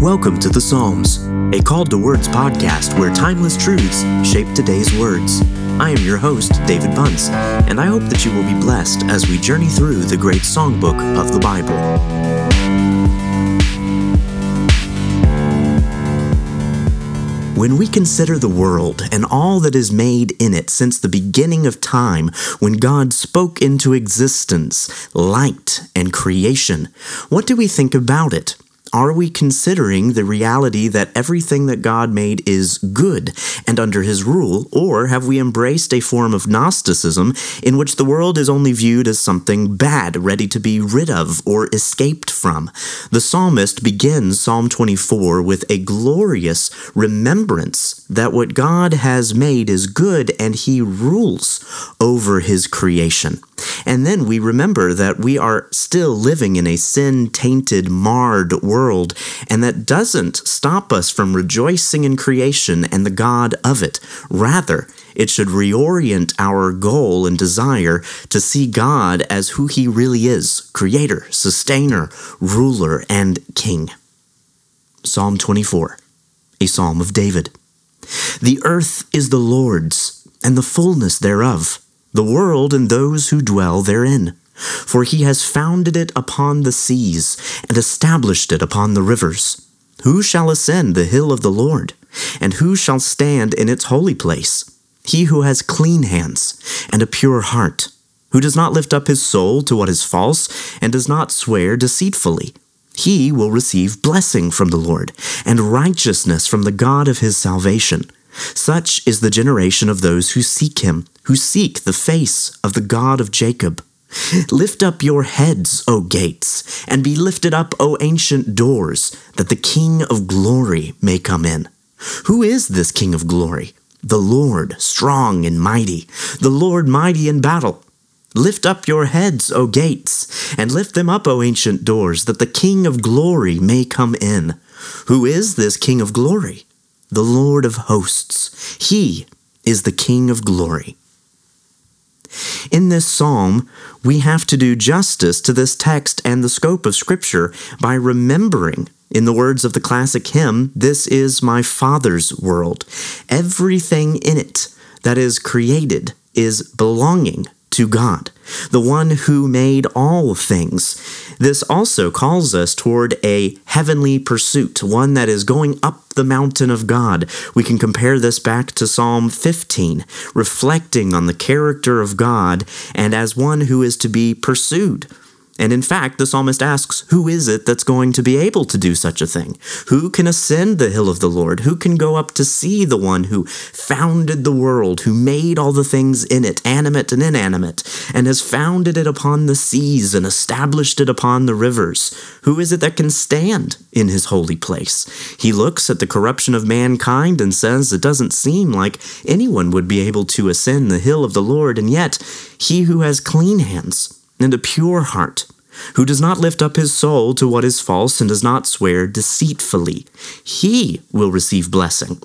Welcome to the Psalms, a Called to Words podcast where timeless truths shape today's words. I am your host, David Bunce, and I hope that you will be blessed as we journey through the great songbook of the Bible. When we consider the world and all that is made in it since the beginning of time, when God spoke into existence light and creation, what do we think about it? Are we considering the reality that everything that God made is good and under His rule, or have we embraced a form of Gnosticism in which the world is only viewed as something bad, ready to be rid of or escaped from? The psalmist begins Psalm 24 with a glorious remembrance that what God has made is good and He rules over His creation. And then we remember that we are still living in a sin tainted, marred world, and that doesn't stop us from rejoicing in creation and the God of it. Rather, it should reorient our goal and desire to see God as who He really is creator, sustainer, ruler, and king. Psalm 24, a psalm of David. The earth is the Lord's, and the fullness thereof the world and those who dwell therein. For he has founded it upon the seas, and established it upon the rivers. Who shall ascend the hill of the Lord? And who shall stand in its holy place? He who has clean hands and a pure heart, who does not lift up his soul to what is false, and does not swear deceitfully. He will receive blessing from the Lord, and righteousness from the God of his salvation. Such is the generation of those who seek him, who seek the face of the God of Jacob. Lift up your heads, O gates, and be lifted up, O ancient doors, that the King of glory may come in. Who is this King of glory? The Lord, strong and mighty, the Lord mighty in battle. Lift up your heads, O gates, and lift them up, O ancient doors, that the King of glory may come in. Who is this King of glory? the Lord of hosts. He is the King of glory. In this psalm, we have to do justice to this text and the scope of Scripture by remembering, in the words of the classic hymn, This is my Father's world. Everything in it that is created is belonging to God, the one who made all things. This also calls us toward a heavenly pursuit, one that is going up the mountain of God. We can compare this back to Psalm 15, reflecting on the character of God and as one who is to be pursued. And in fact, the psalmist asks, Who is it that's going to be able to do such a thing? Who can ascend the hill of the Lord? Who can go up to see the one who founded the world, who made all the things in it, animate and inanimate, and has founded it upon the seas and established it upon the rivers? Who is it that can stand in his holy place? He looks at the corruption of mankind and says, It doesn't seem like anyone would be able to ascend the hill of the Lord, and yet he who has clean hands, and a pure heart, who does not lift up his soul to what is false and does not swear deceitfully. He will receive blessing.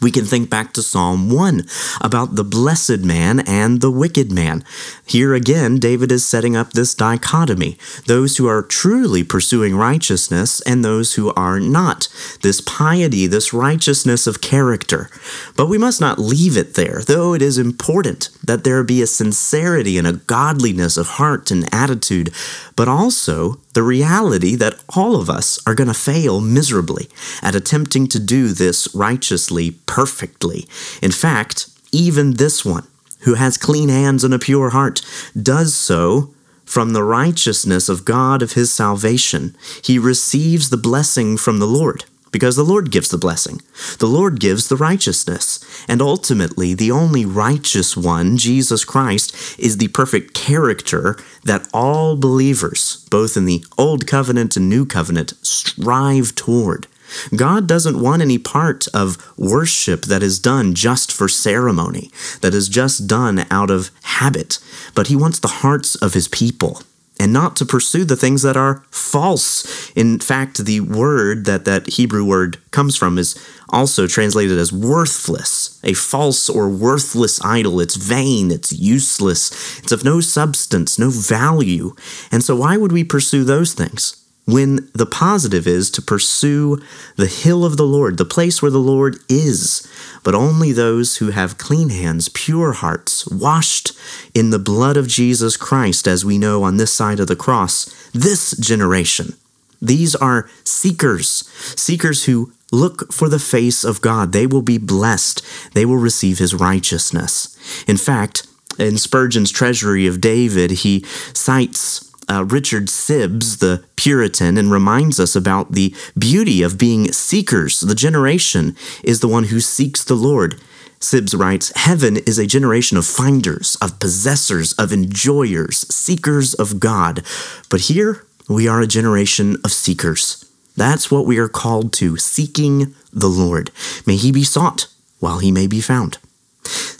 We can think back to Psalm 1 about the blessed man and the wicked man. Here again, David is setting up this dichotomy those who are truly pursuing righteousness and those who are not. This piety, this righteousness of character. But we must not leave it there, though it is important that there be a sincerity and a godliness of heart and attitude, but also the reality that all of us are going to fail miserably at attempting to do this righteously, perfectly. In fact, even this one, who has clean hands and a pure heart, does so from the righteousness of God of his salvation. He receives the blessing from the Lord because the Lord gives the blessing. The Lord gives the righteousness. And ultimately, the only righteous one, Jesus Christ, is the perfect character that all believers, both in the Old Covenant and New Covenant, strive toward. God doesn't want any part of worship that is done just for ceremony, that is just done out of habit, but He wants the hearts of His people and not to pursue the things that are false. In fact, the word that that Hebrew word comes from is also translated as worthless, a false or worthless idol. It's vain, it's useless, it's of no substance, no value. And so, why would we pursue those things? When the positive is to pursue the hill of the Lord, the place where the Lord is, but only those who have clean hands, pure hearts, washed in the blood of Jesus Christ, as we know on this side of the cross, this generation. These are seekers, seekers who look for the face of God. They will be blessed, they will receive his righteousness. In fact, in Spurgeon's Treasury of David, he cites uh, Richard Sibbes, the Puritan, and reminds us about the beauty of being seekers. The generation is the one who seeks the Lord. Sibbes writes Heaven is a generation of finders, of possessors, of enjoyers, seekers of God. But here we are a generation of seekers. That's what we are called to, seeking the Lord. May he be sought while he may be found.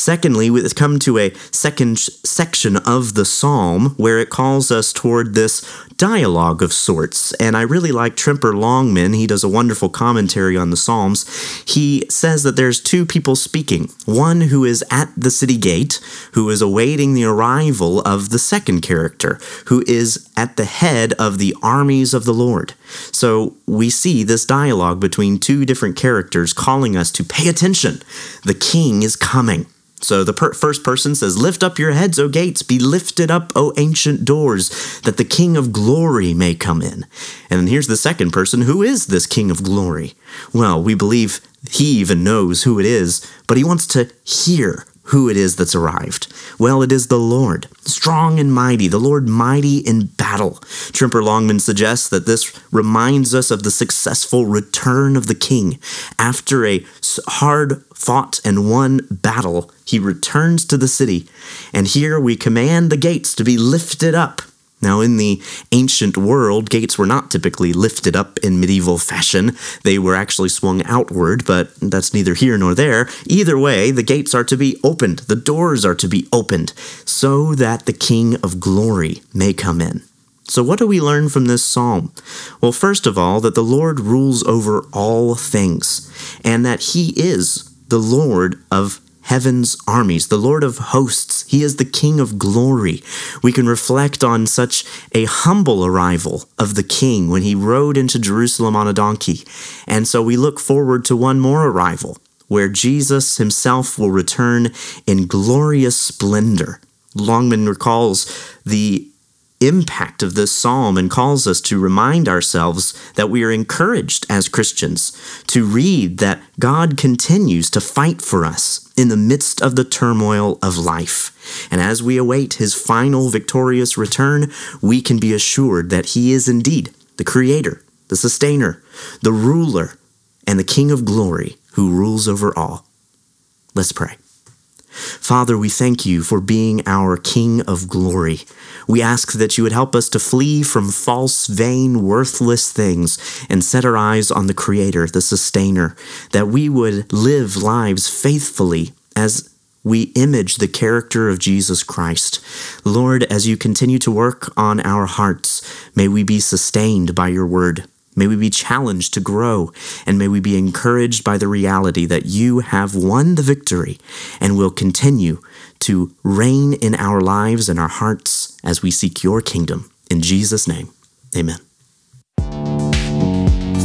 Secondly, we come to a second section of the psalm where it calls us toward this dialogue of sorts. And I really like Tremper Longman. He does a wonderful commentary on the Psalms. He says that there's two people speaking one who is at the city gate, who is awaiting the arrival of the second character, who is at the head of the armies of the Lord. So we see this dialogue between two different characters calling us to pay attention. The king is coming. So the per- first person says, Lift up your heads, O gates, be lifted up, O ancient doors, that the King of glory may come in. And then here's the second person, Who is this King of glory? Well, we believe he even knows who it is, but he wants to hear who it is that's arrived. Well, it is the Lord, strong and mighty, the Lord mighty in battle. Tremper Longman suggests that this reminds us of the successful return of the king. After a hard fought and won battle, he returns to the city, and here we command the gates to be lifted up now, in the ancient world, gates were not typically lifted up in medieval fashion. They were actually swung outward, but that's neither here nor there. Either way, the gates are to be opened, the doors are to be opened, so that the King of glory may come in. So, what do we learn from this psalm? Well, first of all, that the Lord rules over all things, and that He is the Lord of heaven's armies, the Lord of hosts. He is the King of glory. We can reflect on such a humble arrival of the King when he rode into Jerusalem on a donkey. And so we look forward to one more arrival where Jesus himself will return in glorious splendor. Longman recalls the impact of this psalm and calls us to remind ourselves that we are encouraged as Christians to read that God continues to fight for us in the midst of the turmoil of life. And as we await his final victorious return, we can be assured that he is indeed the creator, the sustainer, the ruler, and the king of glory who rules over all. Let's pray. Father, we thank you for being our King of glory. We ask that you would help us to flee from false, vain, worthless things and set our eyes on the Creator, the Sustainer, that we would live lives faithfully as we image the character of Jesus Christ. Lord, as you continue to work on our hearts, may we be sustained by your word. May we be challenged to grow, and may we be encouraged by the reality that you have won the victory and will continue to reign in our lives and our hearts as we seek your kingdom. In Jesus' name, amen.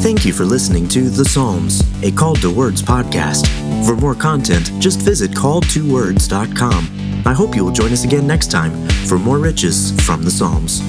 Thank you for listening to The Psalms, a Called to Words podcast. For more content, just visit calledtowords.com. I hope you will join us again next time for more riches from the Psalms.